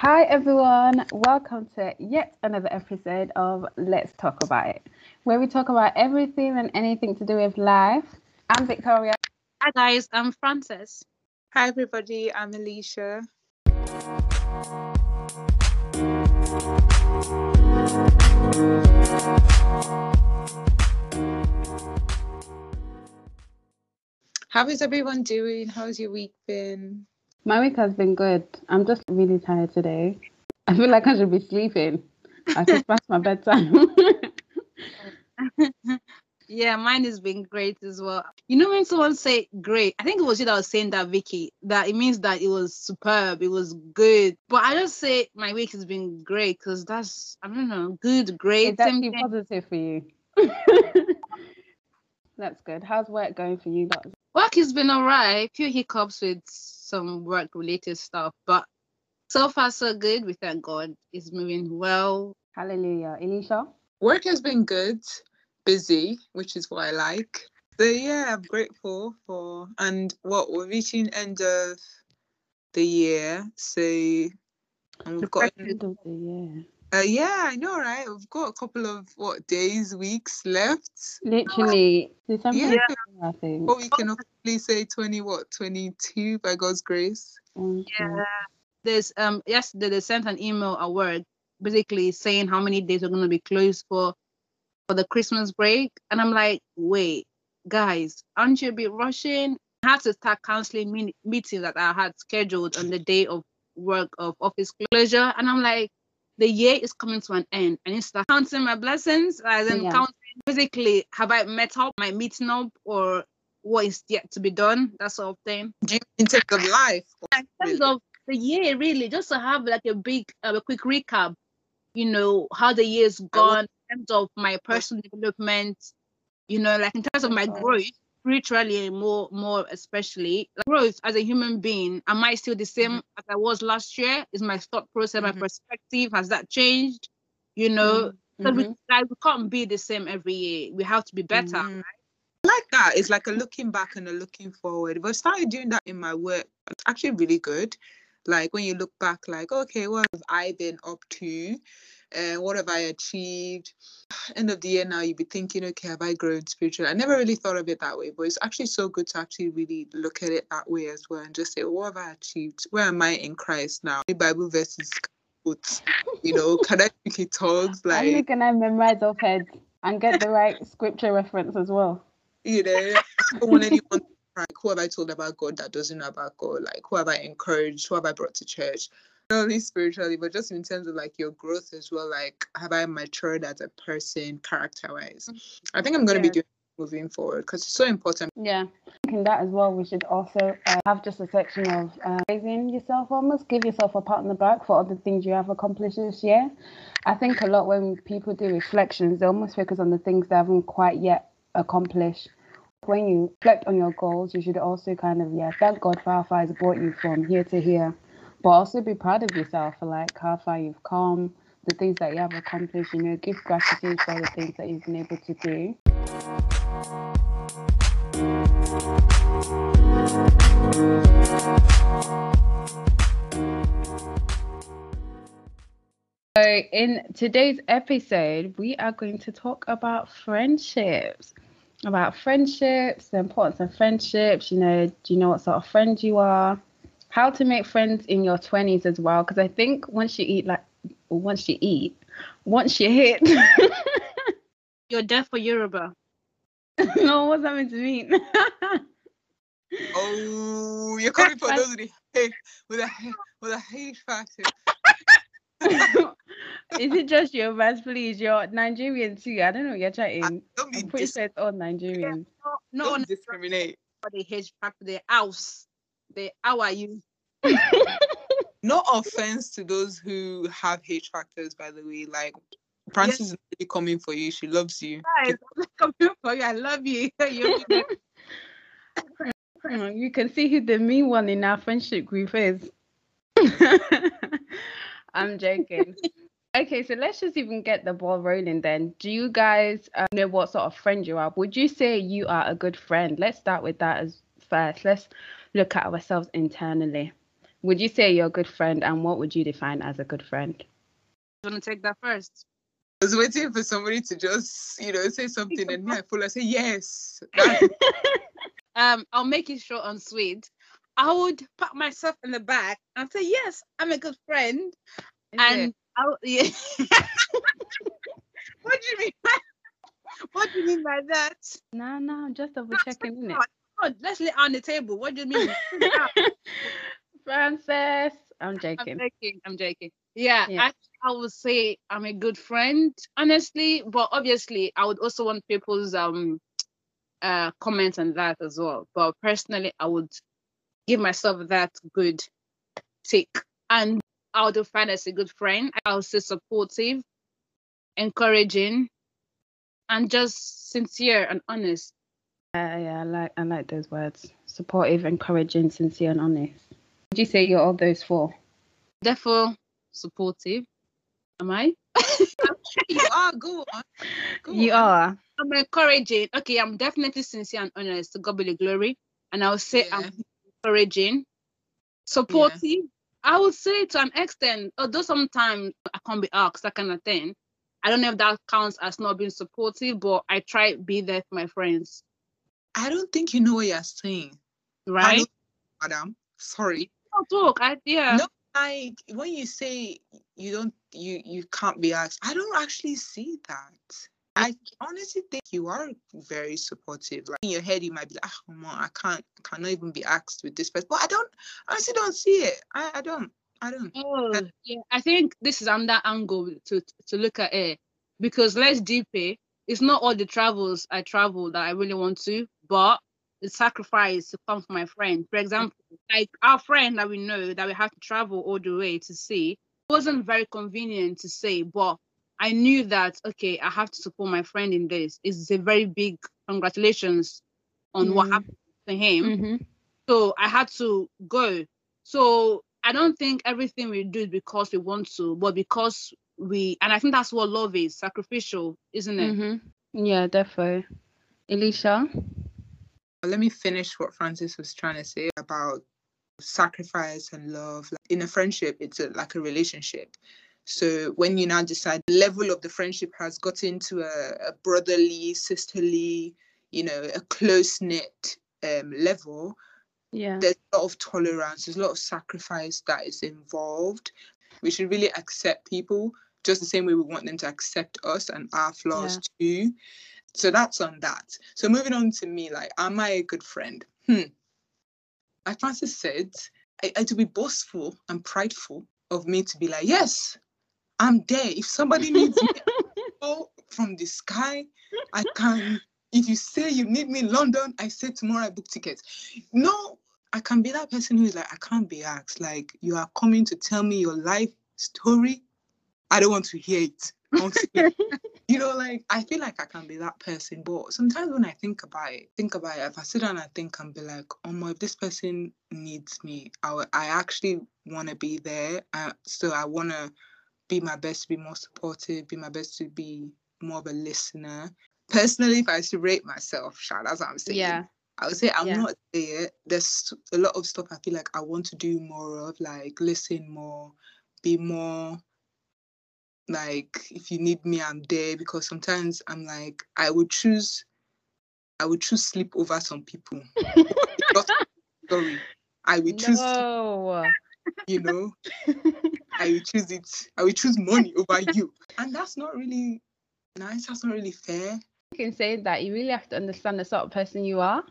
Hi everyone, welcome to yet another episode of Let's Talk About It, where we talk about everything and anything to do with life. I'm Victoria. Hi guys, I'm Frances. Hi everybody, I'm Alicia. How is everyone doing? How's your week been? My week has been good. I'm just really tired today. I feel like I should be sleeping. I just passed my bedtime. yeah, mine has been great as well. You know when someone say great, I think it was you that was saying that Vicky, that it means that it was superb, it was good. But I just say my week has been great because that's I don't know, good, great. It's actually positive for you. that's good. How's work going for you? That's Work has been alright. A few hiccups with some work related stuff, but so far so good. We thank God. It's moving well. Hallelujah. Alicia? Work has been good, busy, which is what I like. So yeah, I'm grateful for and what we're reaching end of the year. So and we've got End of the year. Uh, yeah, I know, right? We've got a couple of what days, weeks left. Literally, December, Yeah. I think. But we can officially say twenty what, twenty two by God's grace. One, two, Yeah. There's um yesterday they sent an email at work basically saying how many days we're gonna be closed for for the Christmas break. And I'm like, wait, guys, aren't you a bit rushing? I had to start canceling meetings that I had scheduled on the day of work of office closure. And I'm like, the year is coming to an end. I need to start counting my blessings, as in Yeah. counting basically have I met up, my meeting up, or what is yet to be done, that sort of thing. In terms of life? in terms of the year, really, just to have like a big, uh, a quick recap, you know, how the year's gone in terms of my personal development, you know, like in terms of my growth, spiritually more, more especially like growth as a human being. Am I still the same as I was last year? Is my thought process, my Mhm. perspective, has that changed? You know, because we, Mhm. like, we can't be the same every year. We have to be better. Mhm. I like that. It's like a looking back and a looking forward. but I started doing that in my work, it's actually really good. Like when you look back, like, okay, what have I been up to? And what have I achieved? End of the year now, you'd be thinking, okay, have I grown spiritually? I never really thought of it that way, but it's actually so good to actually really look at it that way as well and just say, what have I achieved? Where am I in Christ now? Bible verses, quotes, you know, can I speak in tongues? How many Like, can I memorize off head and get the right scripture reference as well? you know, I don't want anyone like who have I told about God that doesn't know about God? Like who have I encouraged? Who have I brought to church? Not only spiritually, but just in terms of like your growth as well. Like have I matured as a person, character wise? I think I'm gonna be doing moving forward because it's so important. Yeah. I think in that as well, we should also uh, have just a section of uh, praising yourself almost, give yourself a pat on the back for all the things you have accomplished this year. I think a lot when people do reflections, they almost focus on the things they haven't quite yet accomplished. When you reflect on your goals, you should also kind of, yeah, thank God for how far He's brought you from here to here, but also be proud of yourself for like how far you've come, the things that you have accomplished, you know, give gratitude for the things that you've been able to do. So, in today's episode, we are going to talk about friendships. About friendships, the importance of friendships. You know, do you know what sort of friend you are? How to make friends in your 20s as well. Because I think once you eat, like, once you eat, once you hit, You're there for Yoruba. no, what's that meant to mean? Oh, you're coming for those with the hey, with a with a hate factor. Is it just your verse, please? You're Nigerian too. I don't know you're chatting. Don't be I'm pretty dis- sure it's all Nigerians. No, no don't discriminate. for the hedge back to the house. The how are you? No offense to those who have hate factors, by the way. Like Frances is really coming for you. She loves you. Guys, I'm coming for you. I love you. You're- You can see who the mean one in our friendship group is. I'm joking. Okay, so let's just even get the ball rolling then. Do you guys uh, know what sort of friend you are? Would you say you are a good friend? Let's start with that as first. Let's look at ourselves internally. Would you say you're a good friend, and what would you define as a good friend? You want to take that first? I was waiting for somebody to just, you know, say something, and me, I full I say yes. um, I'll make it short and sweet. I would pat myself in the back and say, yes, I'm a good friend. Is and it? I'll, yeah. what do you mean? by- What do you mean by that? no, no, I'm just double checking, not- God, let's lay it on the table. What do you mean? Frances, I'm joking. I'm joking. joking. I'm joking. Yeah, Yeah. I, I would say I'm a good friend, honestly. But obviously, I would also want people's um uh comments on that as well. But personally, I would give myself that good tick, and I would define as a good friend. I would say supportive, encouraging, and just sincere and honest. Yeah, yeah, I like I like those words. Supportive, encouraging, sincere, and honest. Would you say you're all those four? Therefore, supportive. Am I? you are, go on. Go You on. are. I'm encouraging. Okay, I'm definitely sincere and honest. To God be the glory. And I'll say Yeah. I'm encouraging, supportive. I would say to an extent, although sometimes I can't be asked, that kind of thing. I don't know if that counts as not being supportive, but I try to be there for my friends. I don't think you know what you're saying. Right? Madam, sorry. I'll talk. I, yeah. No. Like when you say you don't, you you can't be asked. I don't actually see that. I honestly think you are very supportive. Like in your head, you might be like, "Ah, come on, I can't, I cannot even be asked with this person." But I don't, I honestly don't see it. I, I don't, I don't. Oh, yeah. I think this is another angle to to look at it because let's deep it. It's not all the travels I travel that I really want to, but the sacrifice to come for my friend. For example, like our friend that we know that we have to travel all the way to see wasn't very convenient to say, but I knew that okay, I have to support my friend in this. It's a very big congratulations on what Mm. happened to him. Mm-hmm. So I had to go. So I don't think everything we do is because we want to, but because we, and I think that's what love is sacrificial, isn't it? Mm-hmm. Yeah, definitely. Alicia. Let me finish what Frances was trying to say about sacrifice and love. Like, in a friendship, it's a, like a relationship. So when you now decide the level of the friendship has gotten to a, a brotherly, sisterly, you know, a close knit um, level, Yeah. there's a lot of tolerance, there's a lot of sacrifice that is involved. We should really accept people just the same way we want them to accept us and our flaws too. So that's on that. So moving on to me, like, am I a good friend? Hmm. Like Frances said, I, it would be boastful and prideful of me to be like, yes, I'm there. If somebody needs me from the sky, I can. If you say you need me in London, I say tomorrow I book tickets. No, I can be that person who is like, I can't be asked. Like, you are coming to tell me your life story. I don't want to hear it. I want to hear you know, like I feel like I can be that person, but sometimes when I think about it, think about it, if I sit down and think and be like, oh my, if this person needs me, I, w- I actually want to be there. Uh, so I want to be my best to be more supportive, be my best to be more of a listener. Personally, if I should rate myself, Sha, that's what I'm saying. Yeah. I would say I'm Yeah. not there. There's a lot of stuff I feel like I want to do more of, like listen more, be more like if you need me, I'm there because sometimes I'm like I would choose I would choose sleep over some people. Sorry. I would choose No. you know, I would choose it. I would choose money over you. And that's not really nice. That's not really fair. You can say that you really have to understand the sort of person you are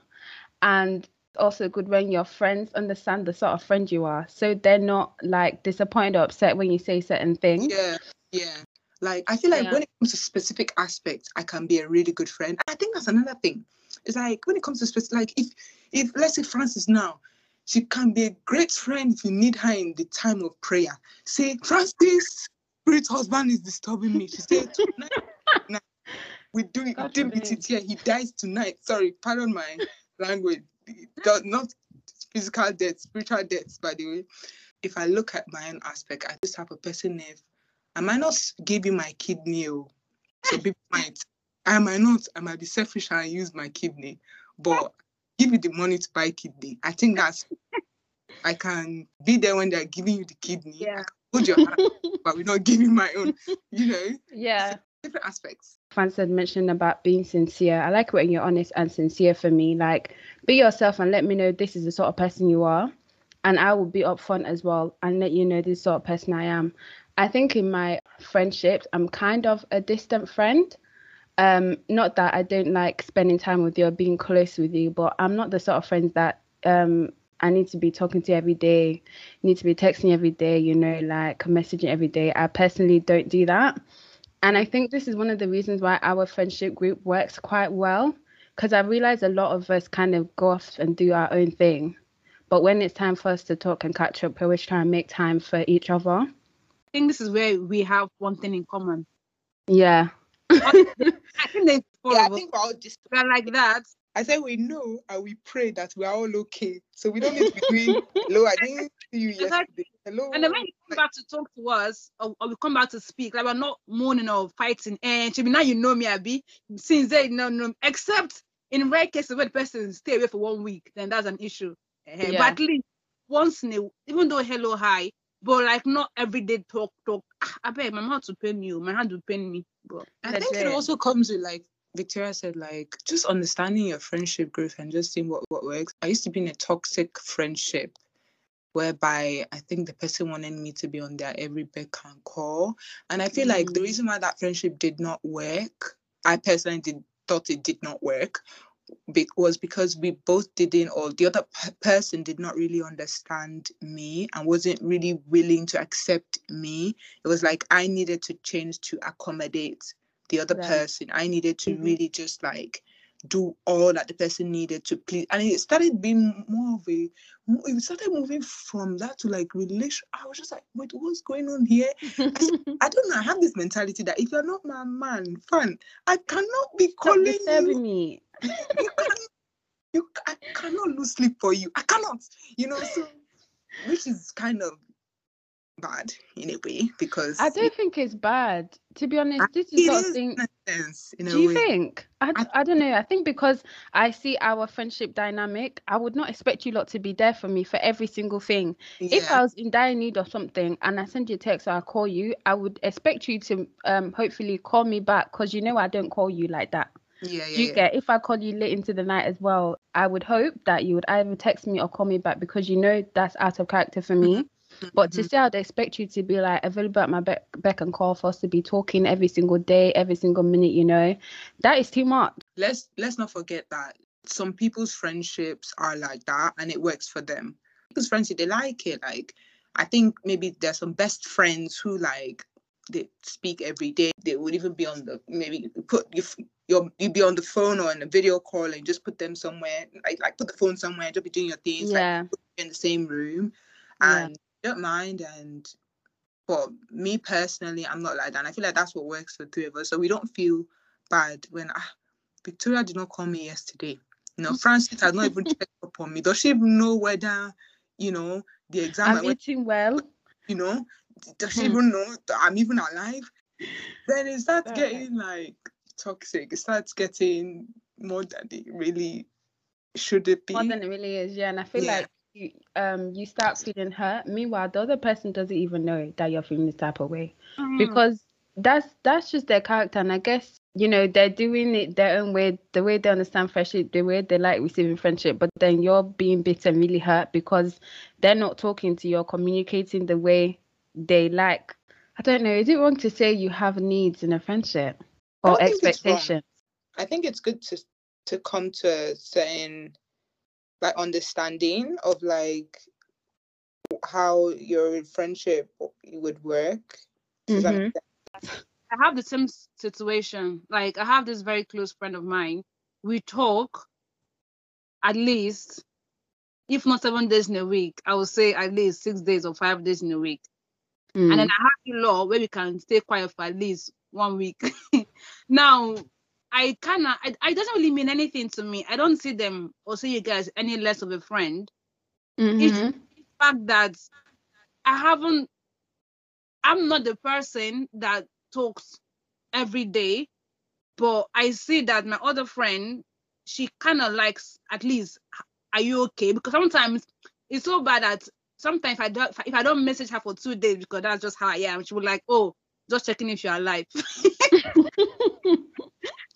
and also good when your friends understand the sort of friend you are so they're not like disappointed or upset when you say certain things Yeah, yeah. Like I feel like Yeah. when it comes to specific aspects, I can be a really good friend. I think that's another thing. It's like when it comes to specific, like if if let's say Frances now, she can be a great friend if you need her in the time of prayer. Say Frances, spirit husband is disturbing me. She said tonight, tonight, we do it, God with forbid. it here. He dies tonight. Sorry, pardon my language. Not- Not physical death, spiritual deaths, by the way. If I look at my own aspect, I just have a person if I might not s- give you my kidney. oh. So people might, I might not, I might be selfish and use my kidney, but give you the money to buy kidney. I think that's I can be there when they're giving you the kidney. Yeah. hold your hand, but we're not giving my own. You know, Yeah. different aspects. Fans had mentioned about being sincere. I like when you're honest and sincere for me. Like, be yourself and let me know this is the sort of person you are. And I will be upfront as well and let you know this sort of person I am. I think in my friendships, I'm kind of a distant friend. Um, not that I don't like spending time with you or being close with you, but I'm not the sort of friends that um I need to be talking to every day, need to be texting every day, you know, like messaging every day. I personally don't do that. And I think this is one of the reasons why our friendship group works quite well. Because I realize a lot of us kind of go off and do our own thing. But when it's time for us to talk and catch up, we always try and make time for each other. I think this is where we have one thing in common. Yeah. I think they all Yeah, I think we're all just. are like that. I said we know and we pray that we are all okay. So we don't need to be doing hello. I didn't see you yesterday. Hello. And then when you come back to talk to us, or, or we come back to speak, like we're not moaning or fighting. And Chibi, now you know me, Abby. Since they no no, except in rare cases where the person stay away for one week, then that's an issue. Eh, Yeah. But at least once in a, even though hello hi, but like not everyday talk talk. Ah, I beg my mouth to pain you, my hand will pain me. But I think it also comes with like Victoria said, like just understanding your friendship group and just seeing what, what works. I used to be in a toxic friendship whereby I think the person wanted me to be on their every beck and call. And I feel like the Mm. reason why that friendship did not work, I personally did thought it did not work. Be- was because we both didn't, or the other p- person did not really understand me and wasn't really willing to accept me. It was like I needed to change to accommodate the other Right. person. I needed to Mhm. really just like do all that the person needed to please. And it started being more of a, it started moving from that to like relation. I was just like, wait, what's going on here? I don't know. I have this mentality that if you're not my man, fun, I cannot be Stop calling you. me. You can you I cannot lose sleep for you. I cannot, you know, so which is kind of bad in a way because I don't think it's bad. To be honest, this is it sort of thing. in a sense, Do you way. think? I don't know. I think because I see our friendship dynamic, I would not expect you lot to be there for me for every single thing. If I was in dire need of something and I send you a text or I call you, I would expect you to um hopefully call me back because you know I don't call you like that. yeah, yeah, you yeah. get? If I call you late into the night as well, I would hope that you would either text me or call me back because you know that's out of character for me. But to Mhm. say I'd expect you to be like available at my beck, beck and call for us to be talking every single day, every single minute, you know, that is too much. let's let's not forget that some people's friendships are like that and it works for them Because friendship they like it like i think maybe there's some best friends who like they speak every day they would even be on the maybe put you you'll you'd be on the phone or in a video call and just put them somewhere like like put the phone somewhere just be doing your things like yeah. in the same room and don't mind and but me personally i'm not like that and i feel like that's what works for three of us so we don't feel bad when ah, victoria did not call me yesterday you know francis has not even checked up on me does she even know whether you know the exam I'm eating well. you know does she Hmm. even know that i'm even alive then it starts getting like toxic it starts getting more than it really should it be More than it really is, yeah. And I feel Yeah. like you um you start feeling hurt. Meanwhile, the other person doesn't even know that you're feeling this type of way. Mm. because that's that's just their character and i guess you know they're doing it their own way the way they understand friendship the way they like receiving friendship but then you're being bitter and really hurt because they're not talking to you or communicating the way they like i don't know is it wrong to say you have needs in a friendship or don't think expectations I think it's good to to come to a certain like understanding of like how your friendship would work. Does that make Mhm. sense? I have the same situation. Like I have this very close friend of mine. We talk at least, if not seven days in a week, I would say at least six days or five days in a week. And then Mm. I have the law where we can stay quiet for at least one week. now, I kind of, it doesn't really mean anything to me. I don't see them or see you guys any less of a friend. Mhm. It's the fact that I haven't, I'm not the person that talks every day, but I see that my other friend, she kind of likes at least, are you okay? Because sometimes it's so bad that sometimes if I don't if I don't message her for two days because that's just how I am, she would like, oh, just checking if you're alive.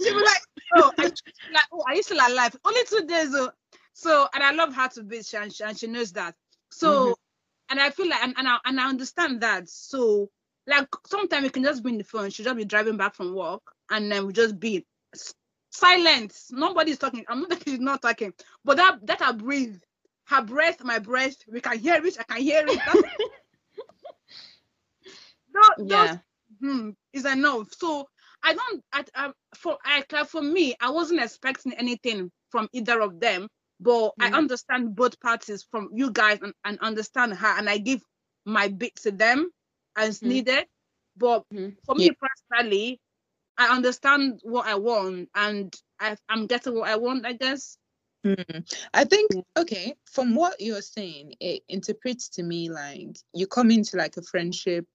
she was like, oh, I, like, oh, are you still alive? Only two days. Oh. So, and I love her to bitch, and she, and she knows that. So, Mhm. and I feel like, and, and, I, and I understand that. So, like, sometimes we can just be in the phone. She'll just be driving back from work, and then we just be silent. Nobody's talking. I'm not that she's not talking, but that that I breathe, her breath, my breath, we can hear it. I can hear it. That's, those Yeah. hmm, is enough. So I don't. I, I, for I, like, for me, I wasn't expecting anything from either of them, but I Mhm. understand both parties from you guys and, and understand her, and I give my bit to them as Mhm. needed. But Mhm. for me personally, I understand what I want, and I, I'm getting what I want. I guess. Mm. I think okay, from what you're saying, it interprets to me like you come into like a friendship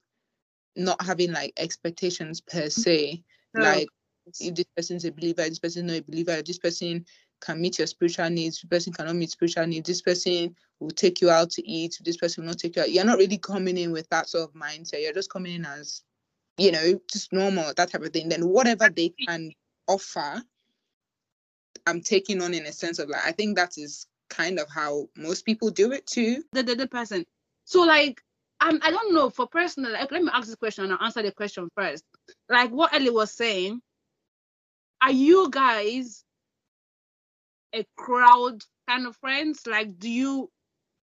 not having like expectations per se. So, Like oh, if this person's a believer, this person not a believer, this person can meet your spiritual needs, this person cannot meet spiritual needs, this person will take you out to eat, this person will not take you out. You're not really coming in with that sort of mindset. You're just coming in as, you know, just normal, that type of thing. Then whatever they can offer, I'm taking on in a sense of like, I think that is kind of how most people do it too. the, the, the person. So like um, I don't know for personal like let me ask this question and I'll answer the question first. Like what Ellie was saying, are you guys a crowd kind of friends? Like do you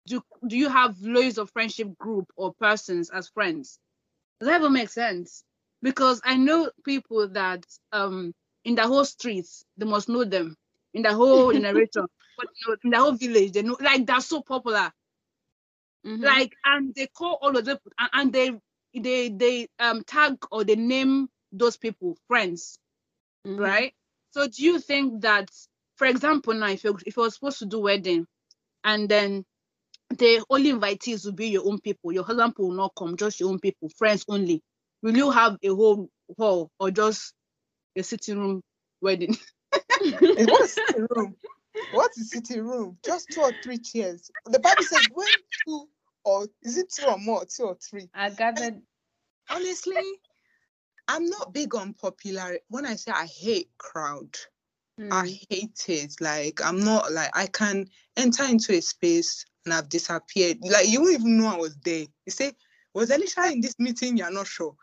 do do you have loads of friendship group or persons as friends? Does that ever make sense? Because I know people that um in the whole streets they must know them in the whole generation, but you know, in the whole village they know like they're so popular Mhm. like and they call all of them and, and they they they um tag or they name those people friends Mhm. right so do you think that for example now if you if you're supposed to do wedding and then the only invitees will be your own people your husband will not come just your own people friends only will you have a whole hall or just a sitting room wedding what is sitting room? What is sitting room? Just two or three chairs. The Bible says when two or is it two or more, two or three? I gathered. Honestly, I'm not big on popularity. When I say I hate crowd, Mm. I hate it. Like I'm not like I can enter into a space and I've disappeared. Like you won't even know I was there. You say, was Alicia in this meeting? You're not sure.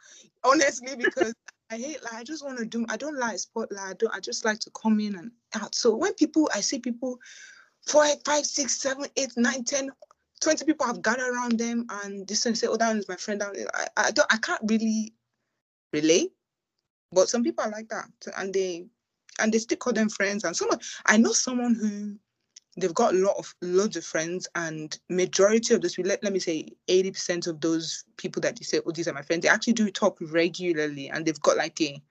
Honestly, because I hate like I just want to do I don't like spotlight. I don't I just like to come in and out. So when people I see people four, five, six, seven, eight, nine, ten, twenty people have gathered around them and this one say, Oh, that one is my friend. I, I don't I can't really relate. But some people are like that. And they and they still call them friends. And someone I know someone who they've got a lot of loads of friends, and majority of those let, let me say 80% of those people that they say, Oh, these are my friends, they actually do talk regularly and they've got like a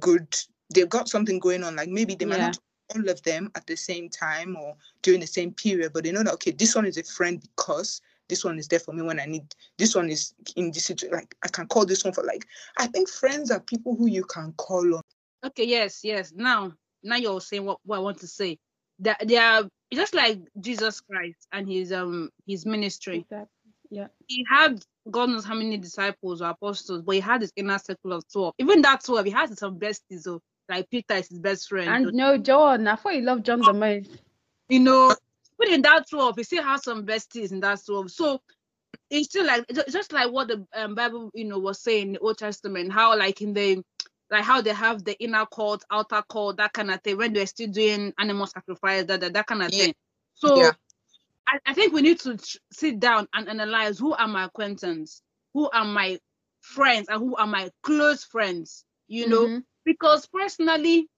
good they've got something going on. Like maybe they might Yeah. not all of them at the same time or during the same period, but they know that okay, this one is a friend because this one is there for me when I need this one is in this situation. Like I can call this one for like I think friends are people who you can call on. Okay, yes, yes. Now, now you're saying what, what I want to say. That they are just like Jesus Christ and his um his ministry. Exactly. Yeah. He had God knows how many disciples or apostles, but he had his inner circle of twelve. Even that twelve, he has some besties. So like Peter is his best friend. And no, John. I thought he loved John the most. you know, but in that 12, he still has some besties in that 12. So it's still like just like what the um, Bible, you know, was saying in the Old Testament, how like in the like how they have the inner court, outer court, that kind of thing, when they're still doing animal sacrifice, that that, that kind of Yeah. thing. So Yeah. I, I think we need to tr- sit down and analyze who are my acquaintance, who are my friends, and who are my close friends, you know, Mhm. Because personally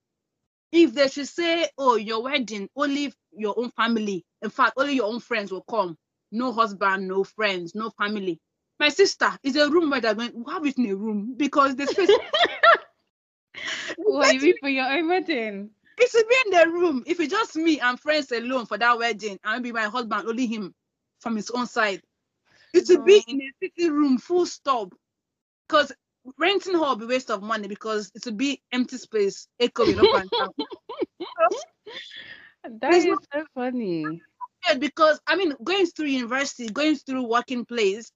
if they should say oh your wedding only your own family. In fact only your own friends will come. No husband no friends no family. My sister is a room where they're going we have it in a room? Because the space What you mean for your own wedding? it should be in the room. If it's just me and friends alone for that wedding and maybe my husband only him from his own side it should be in a sitting room full stop. Because renting hall be waste of money because it will be empty space echoing up and down That There's so funny. because I mean, going through university, going through working place,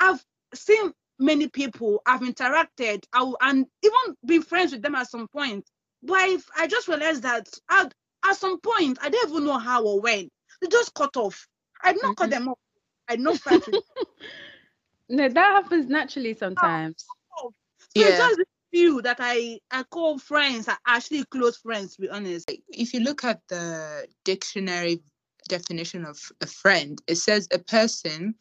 I've seen many people, I've interacted, I and even been friends with them at some point. But if I just realized that at, at some point, I don't even know how or when. They just cut off. I not cut Mhm. them off. I know with No, that happens naturally sometimes. So Yeah. it's just few that I I call friends, are actually close friends, to be honest. if you look at the dictionary definition of a friend, it says a person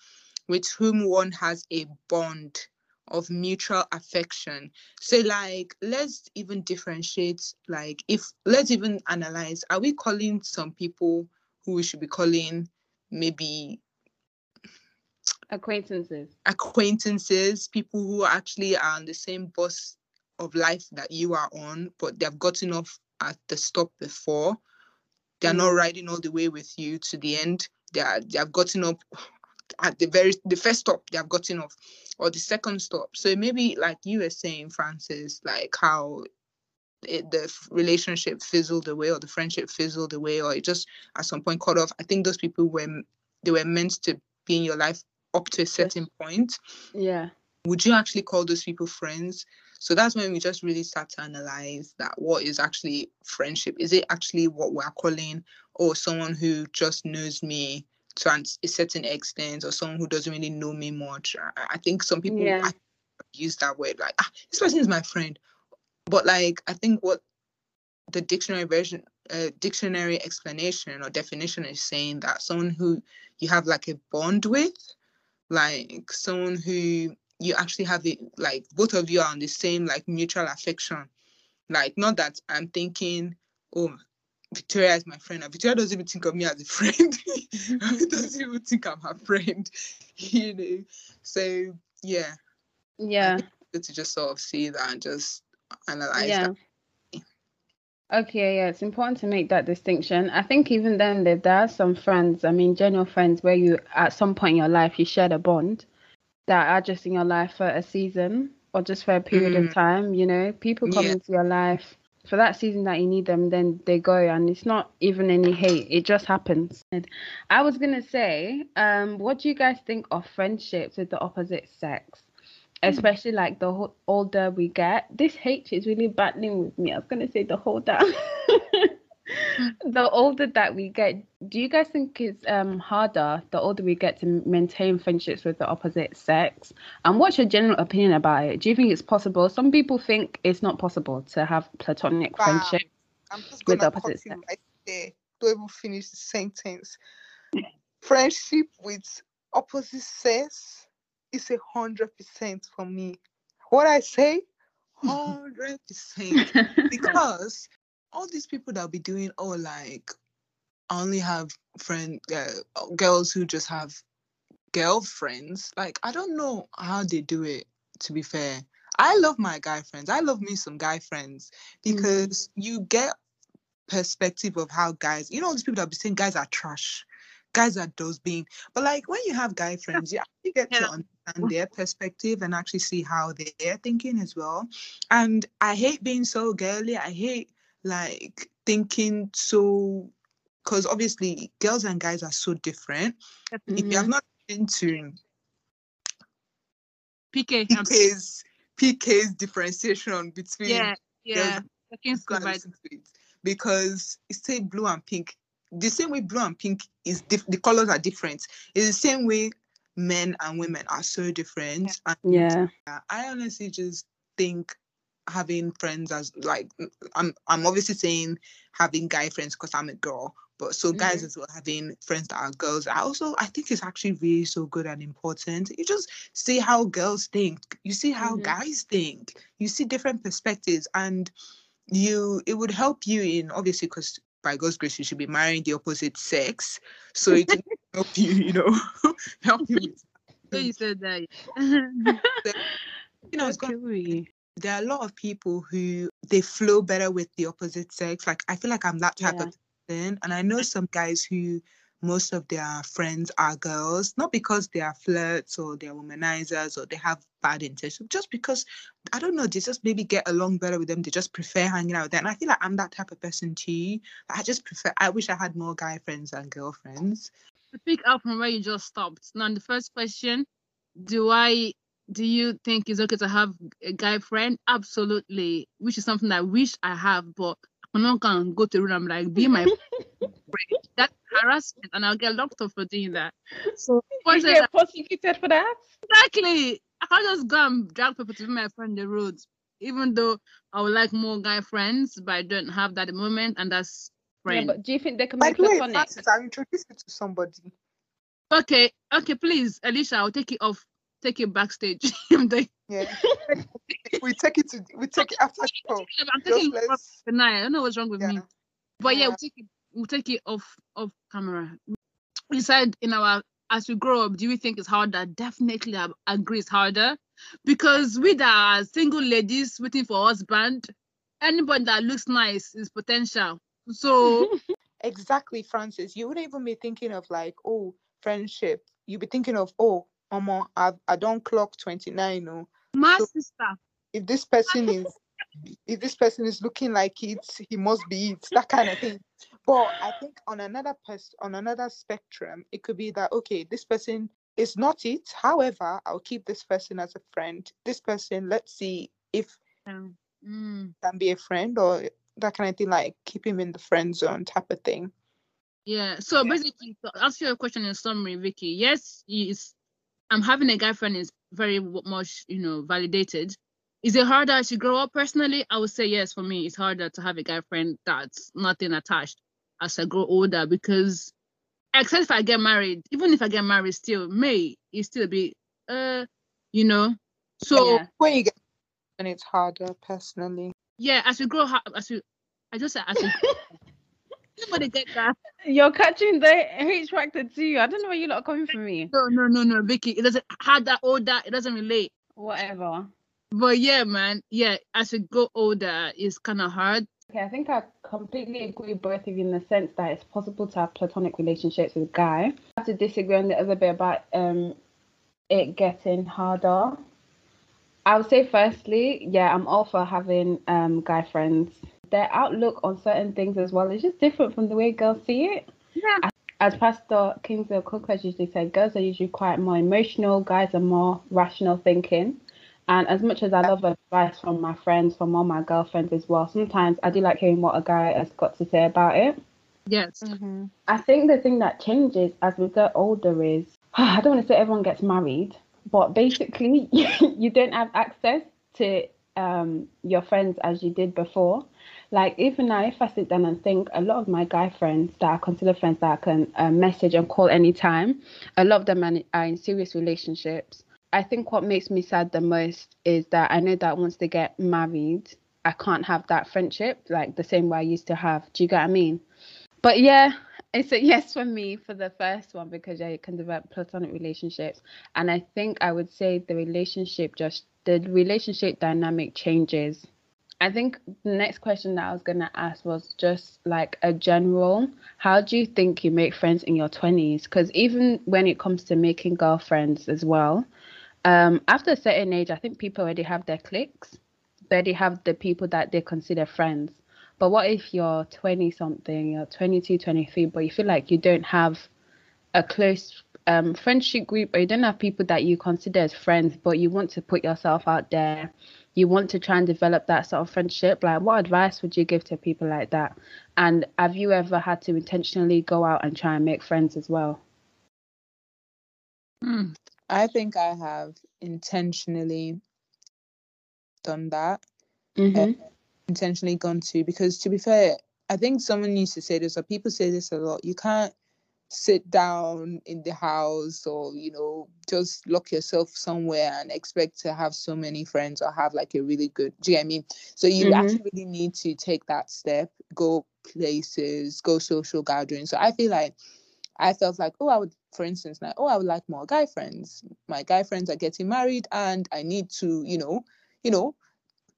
with whom one has a bond of mutual affection. So, like, let's even differentiate, like, if let's even analyze are we calling some people who we should be calling maybe Acquaintances. acquaintances, people who actually are on the same bus of life that you are on, but they've gotten off at the stop before. They're not Mm. riding all the way with you to the end. They are they have gotten up at the very the first stop they have gotten off, or the second stop. So maybe like you were saying, Frances, like how it, the relationship fizzled away or the friendship fizzled away or it just at some point cut off. I think those people were they were meant to be in your life up to a certain point Yeah. would you actually call those people friends? So that's when we just really start to analyze that what is actually friendship? Is it actually what we're calling, or someone who just knows me to a certain extent, or someone who doesn't really know me much? I, I think some people Yeah. use that word like, ah, this person is my friend. But like, I think what the dictionary version, uh, dictionary explanation or definition is saying that someone who you have like a bond with, like someone who you actually have it like both of you are on the same like mutual affection. Like not that i'm thinking oh victoria is my friend and victoria doesn't even think of me as a friend. Doesn't even think i'm her friend you know? So yeah. Yeah. good to just sort of see that and just analyze Yeah. that Okay, yeah, it's important to make that distinction. I think even then there, there are some friends, I mean genuine friends where you at some point in your life you shared a bond that are just in your life for a season or just for a period Mm. of time, you know. People come Yeah. into your life for that season that you need them, then they go and it's not even any hate, it just happens. I was gonna say, um, what do you guys think of friendships with the opposite sex? Especially like the ho- older we get. This H is really battling with me. I was gonna say the older, the older that we get. Do you guys think it's um harder the older we get to maintain friendships with the opposite sex? And what's your general opinion about it? Do you think it's possible? Some people think it's not possible to have platonic Wow. friendship. i'm just With gonna opposite sex. right there don't even finish the sentence friendship with opposite sex is a hundred percent for me. What i say hundred percent. Because all these people that'll be doing oh like I only have friend uh, girls who just have girlfriends like i don't know how they do it to be fair. I love my guy friends. I love me some guy friends because you get perspective of how guys you know all these people that be saying guys are trash guys are those being but like when you have guy friends you actually get to understand their perspective and actually see how they're thinking as well and i hate being so girly i hate like thinking so because obviously girls and guys are so different if you have not been to PK. pk's pk's differentiation between yeah, yeah. Go and divide. listen to it because it's say blue and pink. The same way blue and pink is diff- the colors are different. It's the same way men and women are so different. And Yeah. uh, I honestly just think having friends as like I'm I'm obviously saying having guy friends because I'm a girl, but so guys Mhm. as well having friends that are girls. I also I think it's actually really so good and important. You just see how girls think. You see how Mhm. guys think. You see different perspectives and you it would help you in obviously because by God's grace you should be marrying the opposite sex. So it help you, you know, help you with So you said that. you know, it's got there are a lot of people who they flow better with the opposite sex. Like I feel like I'm that type Yeah. of person, and I know some guys who most of their friends are girls, not because they are flirts or they're womanizers or they have bad intentions, just because I don't know, they just maybe get along better with them. They just prefer hanging out with them. And I feel like I'm that type of person too. I just prefer I wish I had more guy friends than girlfriends. To pick up from where you just stopped. Now the first question, do I do you think it's okay to have a guy friend? Absolutely, which is something I wish I have, but I'm not gonna go to room. I'm like, be my friend. That's harassment, and I'll get locked up for doing that. So you get prosecuted for that? Exactly. I can't just go and drag people to be my friend the roads, even though I would like more guy friends, but I don't have that at the moment, and that's friend. Yeah, but do you think they can make the way, platonic? Frances, I'll introduce you to somebody. Okay, okay, please, Alicia, I'll take it off. Take it backstage. Yeah. we take it to we take it after show. I'm taking let's tonight. I don't know what's wrong with me. But yeah, Yeah. we'll take it we'll take it off off camera. We said in our as we grow up, do we think it's harder? Definitely I agree it's harder. Because with our single ladies waiting for husband, anybody that looks nice is potential. So Exactly, Frances. You wouldn't even be thinking of like, oh, friendship. You'd be thinking of, oh, Omo, I I don't clock 29. No. my So- sister, If this person is if this person is looking like it, he must be it, that kind of thing. But I think on another person on another spectrum, it could be that okay, this person is not it. However, I'll keep this person as a friend. This person, let's see if um, mm, can be a friend or that kind of thing, like keep him in the friend zone type of thing. yeah. So Yeah. basically to answer your question in summary, Vicky, yes, he is I'm having a guy friend is very much, you know, validated. Is it harder as you grow up? Personally, I would say yes. For me, it's harder to have a guy friend that's nothing attached as I grow older because, except if I get married, even if I get married, still may it still be, uh, you know. So Yeah. When you get and it's harder personally. yeah, as we grow, as we, I just said as we, that. You're catching the H factor too. I don't know where you lot are coming from me. No, no, no, no, Vicky. It doesn't have that older. It doesn't relate. Whatever. But yeah, man, yeah, as we go older, it's kind of hard. Okay, I think I completely agree with both of you in the sense that it's possible to have platonic relationships with a guy. I have to disagree on the other bit about um it getting harder. I would say firstly, yeah, I'm all for having um guy friends. Their outlook on certain things as well is just different from the way girls see it. Yeah. As Pastor Kingsley Cook has usually said, girls are usually quite more emotional, guys are more rational thinking. And as much as I love advice from my friends, from all my girlfriends as well, sometimes I do like hearing what a guy has got to say about it. Yes. I think the thing that changes as we get older is I don't want to say everyone gets married, but basically you don't have access to um, your friends as you did before. Like even now, if I sit down and think, a lot of my guy friends that I consider friends that I can uh, message and call anytime, a lot of them are in serious relationships. I think what makes me sad the most is that I know that once they get married, I can't have that friendship like the same way I used to have. Do you get what I mean? But yeah, it's a yes for me for the first one because yeah, you can develop platonic relationships, and I think I would say the relationship just the relationship dynamic changes. I think the next question that I was gonna ask was just like a general. How do you think you make friends in your twenties? Because even when it comes to making girlfriends as well, um, after a certain age, I think people already have their cliques. They already have the people that they consider friends. But what if you're 20 something, you're 22, 23, but you feel like you don't have a close um, friendship group or you don't have people that you consider as friends, but you want to put yourself out there? You want to try and develop that sort of friendship. Like, what advice would you give to people like that? And have you ever had to intentionally go out and try and make friends as well? Mm. I think I have intentionally done that. Mm-hmm. intentionally gone to because to be fair i think someone used to say this or people say this a lot you can't sit down in the house or you know just lock yourself somewhere and expect to have so many friends or have like a really good do you get me so you Mhm. actually really need to take that step go places go social gatherings. So i feel like i felt like oh i would for instance like oh i would like more guy friends. My guy friends are getting married and i need to you know you know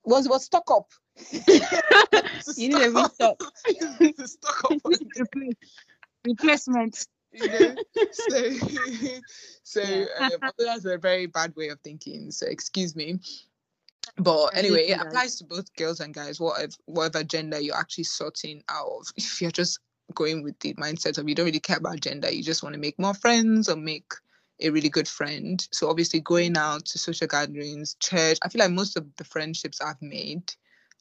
was was stock up? You need restock. to stock up on Replace- Replacement. you know. so, so um, that's a very bad way of thinking. So excuse me. But anyway, it applies to both girls and guys. Whatever, whatever gender you're actually sorting out of, if you're just going with the mindset of you don't really care about gender, you just want to make more friends or make a really good friend. So obviously going out to social gatherings, church. I feel like most of the friendships I've made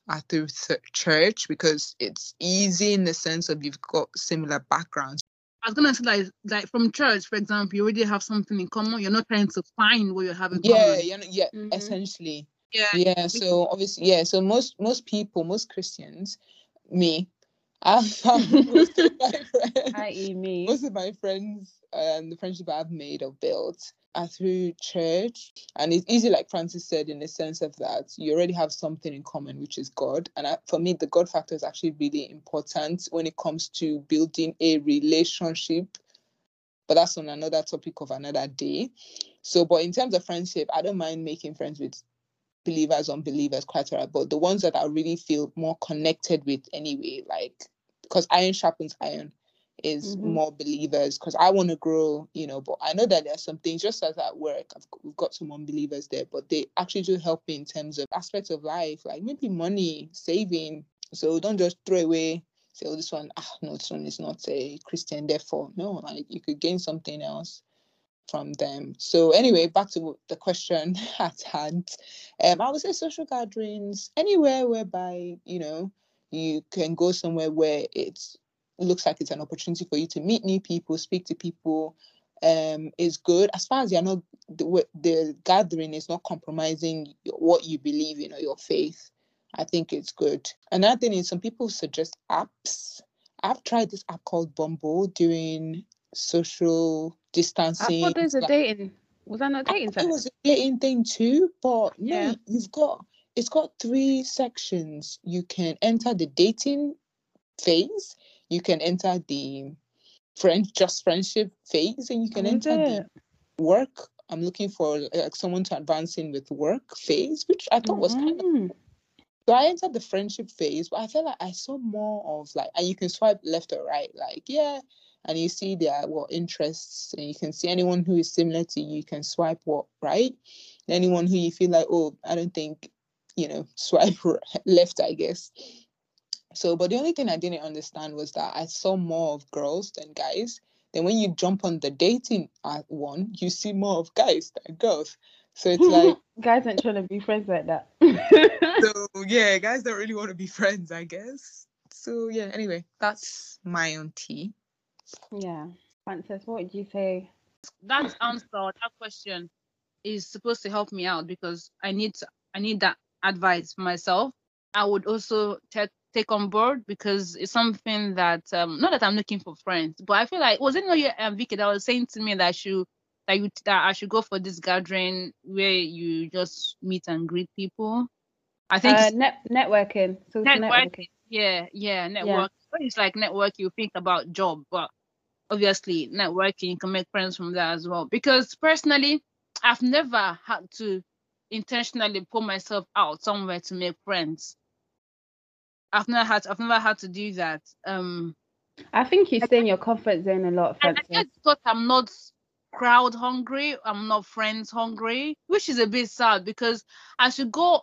are through th- church because it's easy in the sense of you've got similar backgrounds. I was gonna say like like from church, for example, you already have something in common. You're not trying to find what you have in yeah, common. Yeah, yeah, Mhm. essentially. Yeah. Yeah. So obviously, yeah. So most most people, most Christians, me, I've found most of my friends. i.e. me. most of my friends and the friendship I've made or built are through church. And it's easy, like Frances said, in the sense of that you already have something in common, which is God. And I, for me, the God factor is actually really important when it comes to building a relationship. But that's on another topic of another day. So, but in terms of friendship, I don't mind making friends with believers, unbelievers, right. But the ones that I really feel more connected with anyway, like because iron sharpens iron is Mhm. more believers because I want to grow, you know. But I know that there's some things, just as at work, I've we've got some unbelievers there, but they actually do help me in terms of aspects of life, like maybe money, saving. So don't just throw away, say, oh, this one, ah, no, this one is not a Christian, therefore, no, like you could gain something else from them. So anyway, back to the question at hand. Um, I would say social gatherings, anywhere whereby, you know, you can go somewhere where it looks like it's an opportunity for you to meet new people, speak to people, um, is good as far as you're not the, the gathering is not compromising what you believe in or your faith. I think it's good. Another thing is some people suggest apps. I've tried this app called Bumble during social I distancing. thought there's a like- dating. Was that not I dating it was a dating thing too, but no, Yeah. you've got it's got three sections. You can enter the dating phase, you can enter the friend just friendship phase, and you can enter the work. I'm looking for like someone to advance in with work phase, which I thought was kind of Mhm. so I entered the friendship phase, but I felt like I saw more of like, and you can swipe left or right, like yeah, and you see their what interests, and you can see anyone who is similar to you. Can swipe what right, anyone who you feel like, oh, I don't think, you know, swipe left, I guess. So, but the only thing I didn't understand was that I saw more of girls than guys. Then when you jump on the dating one, you see more of guys than girls. So it's like guys aren't trying to be friends like that. so yeah, guys don't really want to be friends, I guess. So yeah, anyway, that's my own tea. Yeah. Frances, what would you say? That answer, that question is supposed to help me out because I need to, I need that advice for myself. I would also take take on board because it's something that um not that I'm looking for friends, but I feel like was it not you um, Vicky that was saying to me that I should that you that I should go for this gathering where you just meet and greet people. I think Uh, net networking. So networking. networking. Yeah, yeah, network. When it's like network, you think about job, but obviously networking you can make friends from there as well. Because personally, I've never had to intentionally put myself out somewhere to make friends. I've never had I've never had to do that. Um I think you stay in your comfort zone a lot, and I guess because I'm not crowd hungry, I'm not friends hungry, which is a bit sad because as you go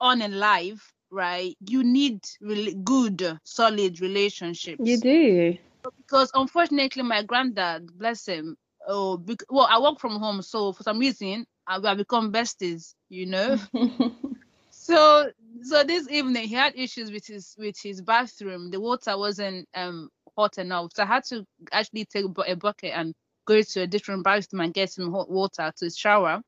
on in life, right, you need really good, solid relationships. You do. Because unfortunately, my granddad, bless him, oh, bec- well, I work from home, so for some reason, I, I become besties, you know. So so this evening he had issues with his with his bathroom. The water wasn't um hot enough, so I had to actually take a bucket and go to a different bathroom and get some hot water to shower.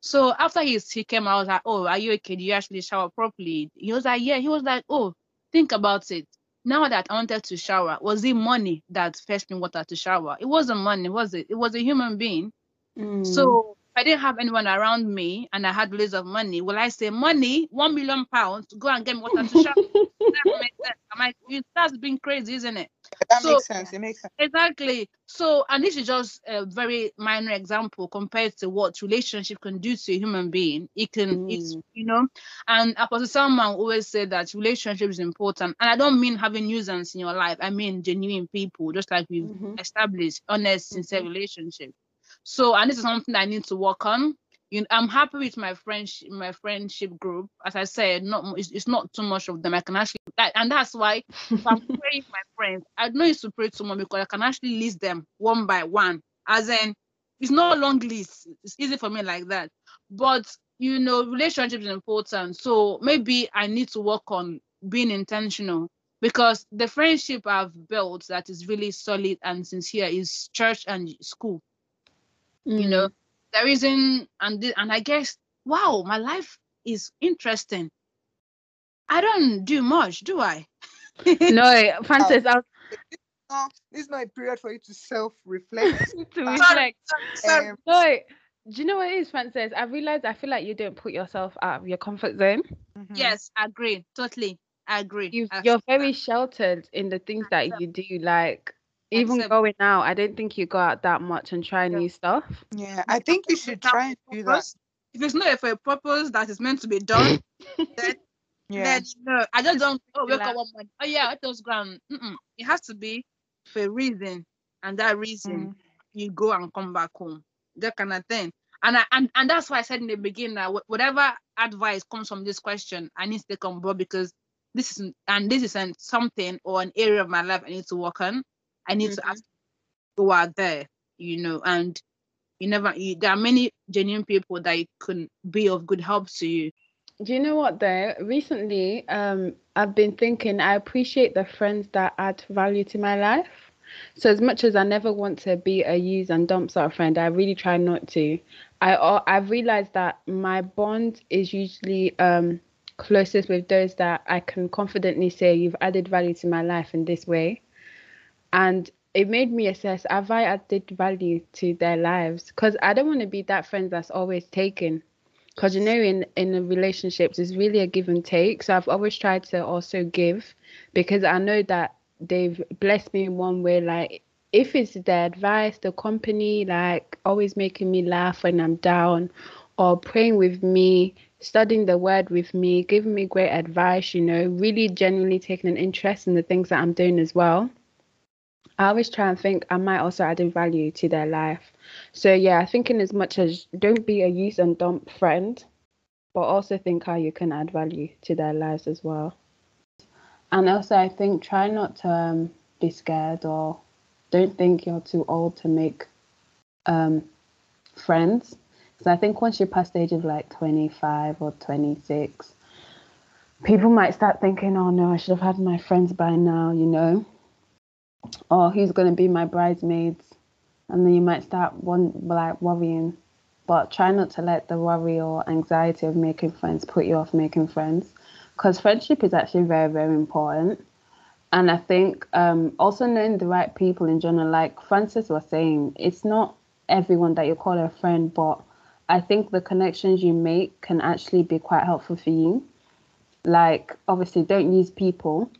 So after he he came, out, I was like, "Oh, are you okay? Do you actually shower properly?" He was like, "Yeah." He was like, "Oh, think about it. Now that I wanted to shower, was it money that fetched me water to shower? It wasn't money, was it? It was a human being. Mm. So I didn't have anyone around me and I had loads of money, will I say money, one million pounds, to go and get me water to shop? I'm like, that's been crazy, isn't it? That So- makes sense. It makes sense. Exactly. So, and this is just a very minor example compared to what relationship can do to a human being. It can, it's, Mm. you know, and Apostle Salman always said that relationship is important. And I don't mean having nuisance in your life. I mean genuine people, just like we've Mhm. established, honest, sincere relationship. So, and this is something I need to work on. You know, I'm happy with my friendship, my friendship group. As I said, not it's, it's not too much of them. I can actually, that, and that's why if I'm praying my friends, I don't need to pray to someone because I can actually list them one by one. As in, it's not a long list. It's easy for me like that. But you know, relationship is important. So maybe I need to work on being intentional because the friendship I've built that is really solid and sincere is church and school. You know, there isn't, and thi- and I guess, wow, my life is interesting. I don't do much, do I? no, Frances, I was No, this is not a period for you to self-reflect. to Sorry, reflect. Um, No, do you know what it is, Frances? I realized I feel like you don't put yourself out of your comfort zone. mhm. Yes, I agree. Totally. I agree. You, I- you're very sheltered in the things that you do. Like even Accept. going out, I don't think you go out that much and try Yeah. new stuff. Yeah, I think you should try and do that. If it's not for a purpose that is meant to be done, then, Yeah. then no, I just don't oh, wake up one morning. Oh yeah, let us go mm-mm. it has to be for a reason, and that reason Mm. you go and come back home. That kind of thing. And I and, and that's why I said in the beginning that whatever advice comes from this question, I need to take on board because this is and this isn't something or an area of my life I need to work on. I need to Mhm. ask go out there, you know, and you never you, there are many genuine people that can be of good help to you. Do you know what though? Recently, um, I've been thinking I appreciate the friends that add value to my life. So as much as I never want to be a use and dump sort of friend, I really try not to. I uh, I've realized that my bond is usually um closest with those that I can confidently say you've added value to my life in this way. And it made me assess have I added value to their lives? Because I don't want to be that friend that's always taken. Because you know in in relationships it's really a give and take. So i've always tried to also give because i know that they've blessed me in one way like if it's their advice the company like always making me laugh when i'm down or praying with me studying the word with me giving me great advice you know really genuinely taking an interest in the things that i'm doing as well i always try and think i might also add in value to their life so yeah, I think in as much as don't be a use and dump friend, but also think how you can add value to their lives as well. And also, I think try not to um, be scared or don't think you're too old to make um, friends. Because I think once you pass the age of like 25 or 26, people might start thinking, oh no, I should have had my friends by now, you know, or who's going to be my bridesmaids. And then you might start one like worrying. But try not to let the worry or anxiety of making friends put you off making friends. Because friendship is actually very very important. And i think um, also knowing the right people in general like frances was saying it's not everyone that you call a friend but i think the connections you make can actually be quite helpful for you. Like obviously don't use people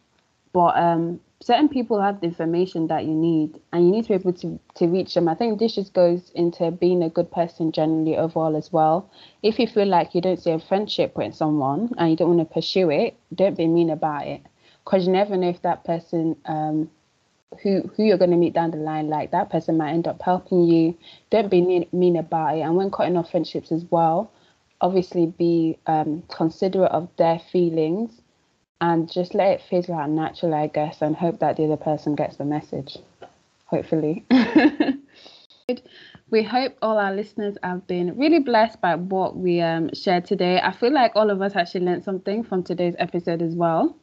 but um certain people have the information that you need and you need to be able to, to reach them. I think this just goes into being a good person generally overall as well. If you feel like you don't see a friendship with someone and you don't want to pursue it don't be mean about it. Because you never know if that person um who who you're going to meet down the line like that person might end up helping you. Don't be mean, mean about it. And when cutting off friendships as well obviously be um considerate of their feelings and just let it fizzle out naturally, I guess, and hope that the other person gets the message. Hopefully. we hope all our listeners have been really blessed by what we um, shared today. I feel like all of us actually learned something from today's episode as well.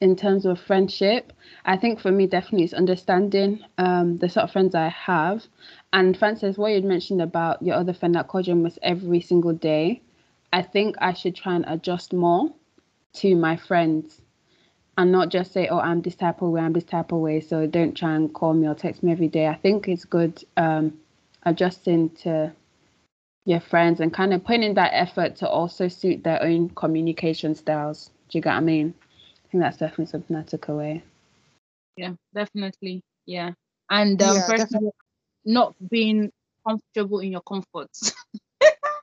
In terms of friendship, I think for me, definitely it's understanding um, the sort of friends I have. And Frances, what you'd mentioned about your other friend that called you almost every single day, I think I should try and adjust more to my friends and not just say, oh, I'm this type of way, I'm this type of way. So don't try and call me or text me every day. I think it's good um, adjusting to your friends and kind of putting in that effort to also suit their own communication styles. Do you get what I mean? I think that's definitely something I took away. Yeah, definitely. Yeah. And um, Yeah, first of definitely. all, not being comfortable in your comforts.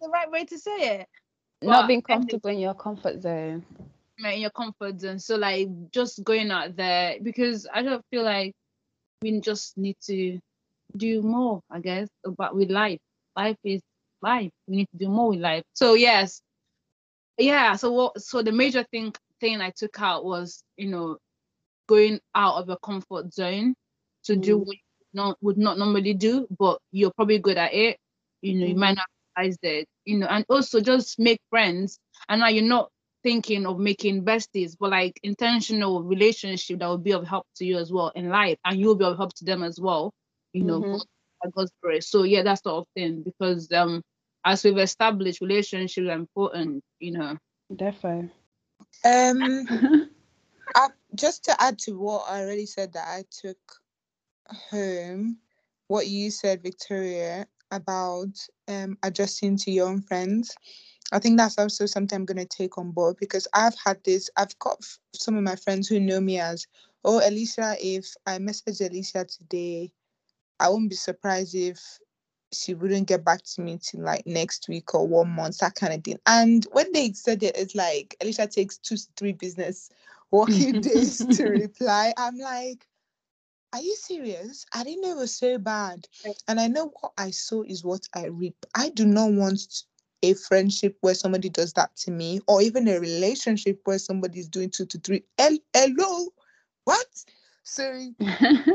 the right way to say it. Not being comfortable in your comfort zone. in your comfort zone. So like just going out there because I don't feel like we just need to do more, I guess, but with life. Life is life. We need to do more with life. So yes. Yeah. So what so the major thing thing I took out was, you know, going out of your comfort zone to do Mm. what you not would not normally do, but you're probably good at it. You know, you might not realize that, you know, and also just make friends. And now you're not thinking of making besties, but like intentional relationship that will be of help to you as well in life, and you'll be of help to them as well. You know, Mhm. by God's grace. So yeah, that sort of thing. Because um, as we've established, relationships are important. You know. Definitely. Um, I, just to add to what I already said that I took home, what you said, Victoria, about um adjusting to your own friends. I think that's also something I'm gonna take on board because I've had this. I've got some of my friends who know me as, oh, Alicia. If I message Alicia today, I won't be surprised if she wouldn't get back to me till like next week or one month, that kind of thing. And when they said it, it's like Alicia takes two to three business working days to reply. I'm like, are you serious? I didn't know it was so bad. And I know what I sow is what I reap. I do not want a friendship where somebody does that to me, or even a relationship where somebody's doing two to three. Hel- Hello, what? So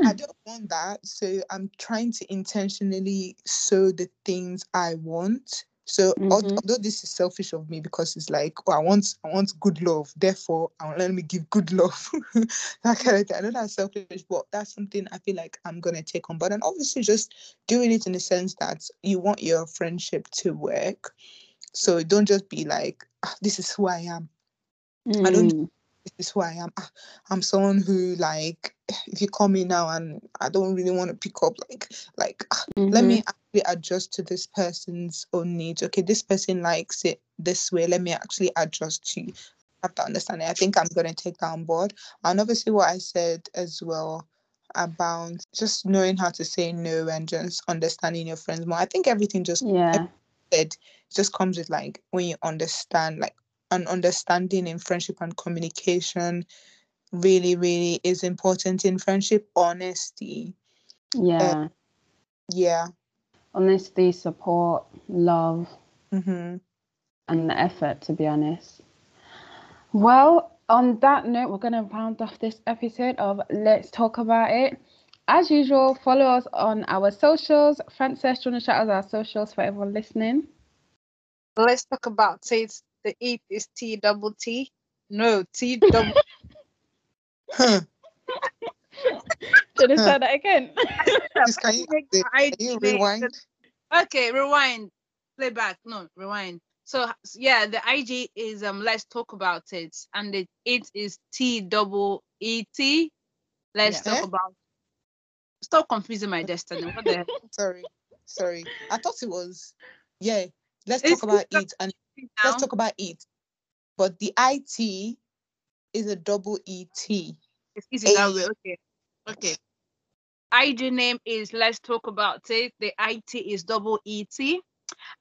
I don't want that. So I'm trying to intentionally sow the things I want. So Mhm. although this is selfish of me because it's like, oh, I want I want good love, therefore I let me give good love. that kind of thing. I know that's selfish, but that's something I feel like I'm gonna take on board. And obviously just doing it in the sense that you want your friendship to work. So don't just be like, "Ah, this is who I am I don't- Mm. this is who I am. Ah, I'm someone who like if you call me now and I don't really want to pick up like like ah, let me actually adjust to this person's own needs. Okay, this person likes it this way. Let me actually adjust to have that understanding. I think I'm gonna take that on board. And obviously what I said as well about just knowing how to say no and just understanding your friends more. I think everything just. Yeah. said just comes with like when you understand like an understanding in friendship and communication really really is important in friendship honesty Yeah. Um, yeah Honesty, support, love, hmm and the effort, to be honest. Well, on that note, we're going to round off this episode of Let's Talk About It. As usual, follow us on our socials. Frances, do you want to shout out our socials for everyone listening? Let's talk about it. The it is T double T. No, T double Huh. Do you want to say that again? Please, can you, can you rewind Okay, rewind. Play back. No, rewind. So yeah, the IG is um let's talk about it. And the it is T double E T. Let's Yeah. talk about stop confusing my destiny. What the sorry sorry i thought it was yeah let's It's- talk about it and now? let's talk about it but the it is a double E et It's easy that way. Okay. Okay. IG name is Let's Talk About It. The IT is double ET.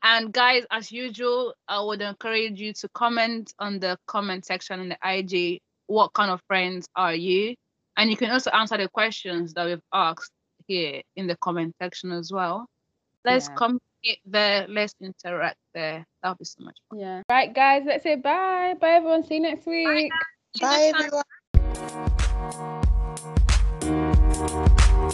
And guys, as usual, I would encourage you to comment on the comment section in the IG. What kind of friends are you? And you can also answer the questions that we've asked here in the comment section as well. Let's Yeah. communicate there. Let's interact there. That'll be so much fun. Yeah. Right, guys, let's say bye. Bye, everyone. See you next week. See you bye next time. everyone